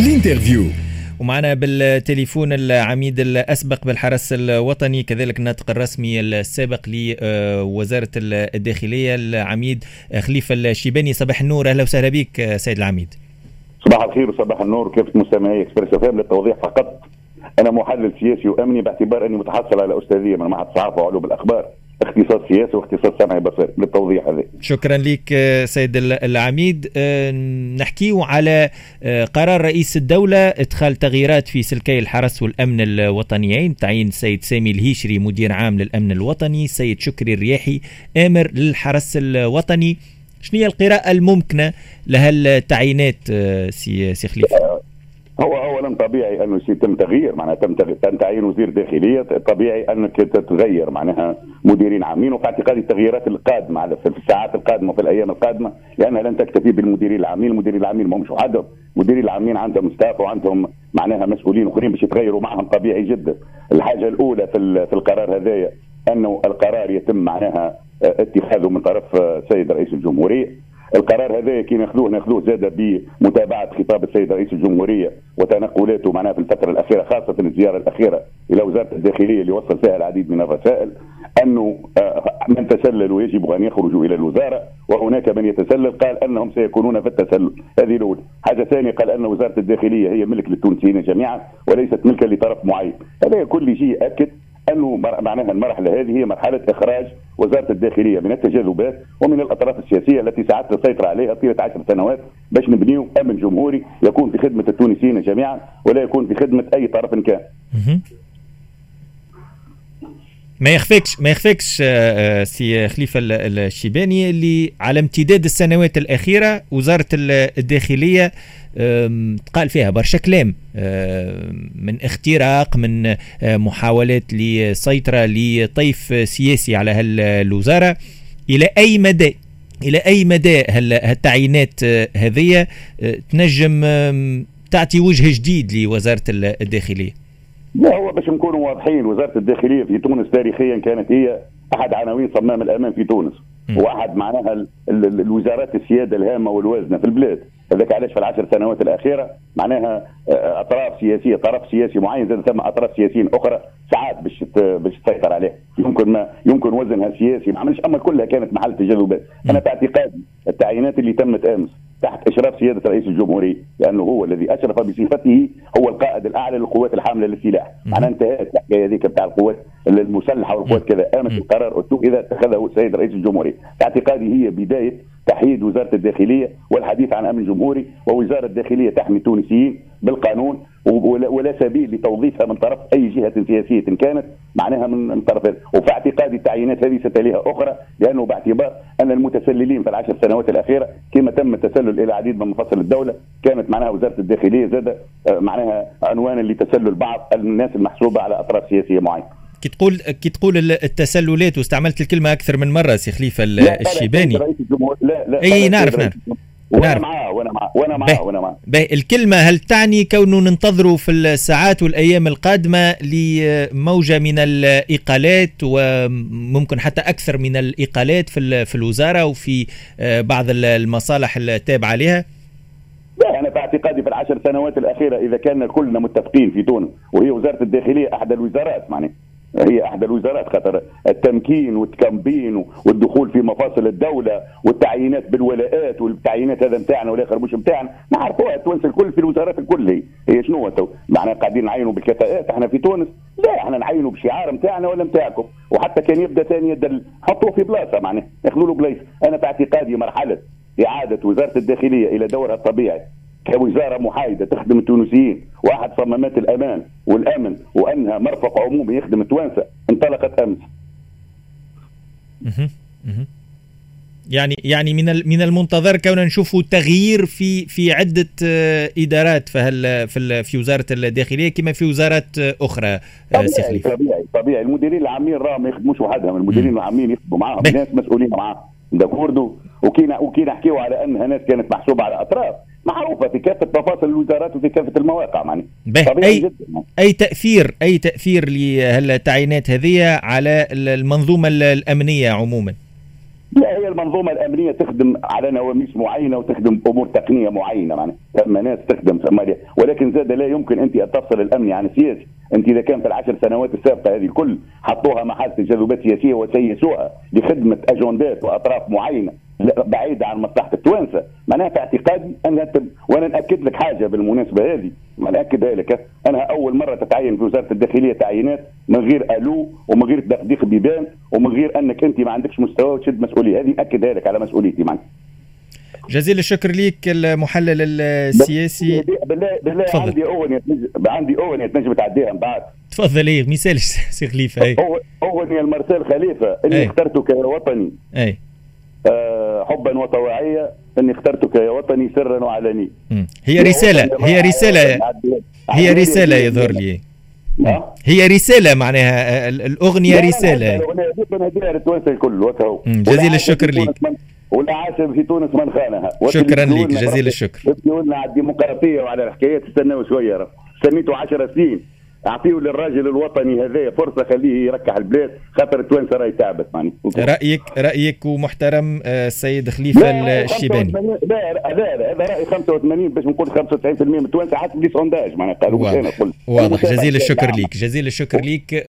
ال interview. ومعنا بالتليفون العميد الأسبق بالحرس الوطني كذلك الناطق الرسمي السابق لوزارة الداخلية العميد خليفة الشيباني. صباح النور أهلا وسهلا بك سيد العميد. صباح الخير وصباح النور. كافة مستمعي إكسبريس أف أم للتوضيح فقط؟ أنا محلل سياسي وأمني باعتبار أني متحصل على أستاذية من معهد الصحافه وعلوم الأخبار. اختصاص سياسي واختصاص سمعي بصري للتوضيح هذا شكرا لك سيد العميد. نحكيه على قرار رئيس الدولة إدخال تغييرات في سلكي الحرس والأمن الوطنيين. تعيين السيد سامي الهيشري مدير عام للأمن الوطني. السيد شكري الرياحي آمر للحرس الوطني. شنو هي القراءة الممكنة لهالتعيينات سي سي خليفة؟ هو اولا طبيعي انه يتم تغيير معناها تم تعيين وزير داخلية طبيعي أنك تتغير معناها مديرين عامين وفي اعتقادي التغييرات القادمة في الساعات القادمة وفي الأيام القادمة لأنها لن تكتفي بالمديرين العامين، المديرين العامين ما همش وحدهم، المديرين العامين عندهم ستاف وعندهم معناها مسؤولين آخرين باش يتغيروا معهم طبيعي جدا. الحاجة الأولى في في القرار هذايا أنه القرار يتم معناها اتخاذه من طرف سيد رئيس الجمهورية القرار هذا كي ناخذوه ناخذوه زاد بمتابعة خطاب السيد رئيس الجمهورية وتنقلاته معناها في الفترة الأخيرة خاصة الزيارة الأخيرة إلى وزارة الداخلية اللي وصل فيها العديد من الرسائل أنه من تسللوا يجب أن يخرجوا إلى الوزارة وهناك من يتسلل قال أنهم سيكونون في التسلل. هذه الأولى. حاجة ثانية قال أن وزارة الداخلية هي ملك للتونسيين جميعا وليست ملكا لطرف معين. هذا كل شيء اكد أنه معناها المرحلة هذه هي مرحلة إخراج وزارة الداخلية من التجاذبات ومن الأطراف السياسية التي ساعدت السيطرة عليها طيلة عشر سنوات باش نبنيو امن جمهوري يكون في خدمة التونسيين جميعا ولا يكون في خدمة أي طرف كان. ما يخفيكش ما يخفيكش سي خليفة الشيباني اللي على امتداد السنوات الأخيرة وزارة الداخلية قال فيها برشا كلام من اختراق من محاولات لسيطرة لطيف سياسي على هالوزارة. إلى أي مدى إلى أي مدى هالتعيينات هذه تنجم تعطي وجه جديد لوزارة الداخلية؟ لا هو باش نكونوا واضحين وزارة الداخلية في تونس تاريخيا كانت هي أحد عناوين صمام الامان في تونس. وأحد معناها الوزارات السيادة الهامة والوازنة في البلاد. هذاك علاش في العشر سنوات الأخيرة؟ معناها أطراف سياسية طرف سياسي معين زاد ثم أطراف سياسيين أخرى ساعات باش باش تسيطر عليه. يمكن ما يمكن وزنها سياسي ما عملش أما كلها كانت محل تجاذبات أنا في اعتقادي التعيينات اللي تمت أمس تحت إشراف سيادة رئيس الجمهورية لأنه هو الذي أشرف بصفته هو القائد الأعلى للقوات الحاملة للسلاح. معناها انتهت الحكاية هذيك بتاع القوات المسلحة والقوات كذا قامت القرار إذا اتخذه السيد رئيس الجمهورية. باعتقادي هي بداية تحييد وزارة الداخلية والحديث عن أمن جمهوري ووزارة الداخلية تحمي التونسيين بالقانون ولا سبيل لتوظيفها من طرف أي جهة سياسية كانت معناها من طرف وفي اعتقادي التعيينات هذه ستليها أخرى لأنه باعتبار أن المتسللين في العشر سنوات الأخيرة كما تم التسلل إلى عديد من مفاصل الدولة كانت معناها وزارة الداخلية زاد معناها عنوانا لتسلل بعض الناس المحسوبة على أطراف سياسية معينة. كي تقول كي تقول التسللات واستعملت الكلمة أكثر من مرة سي خليفة الشيباني. لا لا أي نعرف نعرف. وأنا معاه وأنا معاه وأنا معاه وأنا معاه. الكلمة هل تعني كونه ننتظروا في الساعات والأيام القادمة لموجة من الإقالات وممكن حتى أكثر من الإقالات في في الوزارة وفي بعض المصالح التابعة لها؟ لا أنا في اعتقادي في العشر سنوات الأخيرة إذا كان كلنا متفقين في تونس وهي وزارة الداخلية احدى الوزارات معناها. هي احدى الوزارات خاطر التمكين والتكمبين والدخول في مفاصل الدولة والتعيينات بالولاءات والتعيينات هذا نتاعنا والآخر مش نتاعنا نعرفوها التوانسه الكل في الوزارات الكل. هي هي شنو تو؟ معناها قاعدين نعينوا بالكفاءات إحنا في تونس. لا إحنا نعينوا بشعار نتاعنا ولا نتاعكم وحتى كان يبدأ ثاني يد حطوه في بلاصة معناها ياخذوا له بلايص. أنا في اعتقادي مرحلة إعادة وزارة الداخلية إلى دورها الطبيعي. كوزارة محايدة تخدم التونسيين. واحد صمامات الأمان والأمن وانها مرفق عمومي يخدم التوانسة. انطلقت أمس. يعني يعني من من المنتظر كون نشوفوا تغيير في في عدة إدارات في في في وزارة الداخلية كما في وزارات أخرى سي خليفه طبيعي طبيعي. المديرين العامين راه ما يخدموش وحدهم المديرين العامين يخدموا معاهم. ناس مسؤولين معاهم. d'accord و وكي وكي نحكيو على انها ناس كانت محسوبة على أطراف. معروفة في كافة مفاصل الوزارات وفي كافة المواقع يعني طبيعي اي جدا. أي تاثير أي تأثير لهالتعيينات هذه على المنظومة الأمنية عموما؟ لا هي المنظومة الأمنية تخدم على نواميس معينة وتخدم أمور تقنية معينة معناها ثم ناس تخدم ولكن زاد لا يمكن أنت أن تفصل الأمن عن السياسي. أنت إذا كان في العشر سنوات السابقة هذه الكل حطوها محل تجاذبات سياسية وسيسوها لخدمة أجندات وأطراف معينة. بعيده عن مصلحة التوانسة. معناها في اعتقادي انها تب... وأنا نأكد لك حاجة بالمناسبة هذه. ما ناكدها لك. أنا أول مرة تتعين في وزارة الداخلية تعيينات من غير ألو ومن غير تدقيق بيبان ومن غير أنك أنت ما عندكش مستوى وتشد مسؤولية. هذه ناكدها لك على مسؤوليتي معناها جزيل الشكر ليك المحلل السياسي. بالله بالله فضل. عندي أغنية عندي أغنية تنجم تعديها من بعد. تفضل إيه مثال سي خليفة إيه. أغنية المرسال خليفة اني إيه. اخترتك يا وطني اي حبا وطواعيه إني اخترترتك يا وطني سرا وعلني. هي رسالة هي رسالة هي رسالة يظهر لي. هي رسالة معناها الأغنية رسالة. الأغنية الكل جزيل الشكر لك والعاشر في تونس من خانها. شكرا لك جزيل الشكر. قلنا على الديمقراطية وعلى الحكايات استناوا شوية سميته 10 سنين. أعطيه للراجل الوطني هذا فرصة خليه يركح البلاد خاطر التوانسه راهي تعبت معني رايك رأيك ومحترم السيد آه، خليفه الشيباني. لا لا هذا رأي 85 باش نقول 95% من التوانسه حسب لي سونداج معناها قالوا واضح, واضح. جزيل الشكر ليك. جزيل الشكر ليك.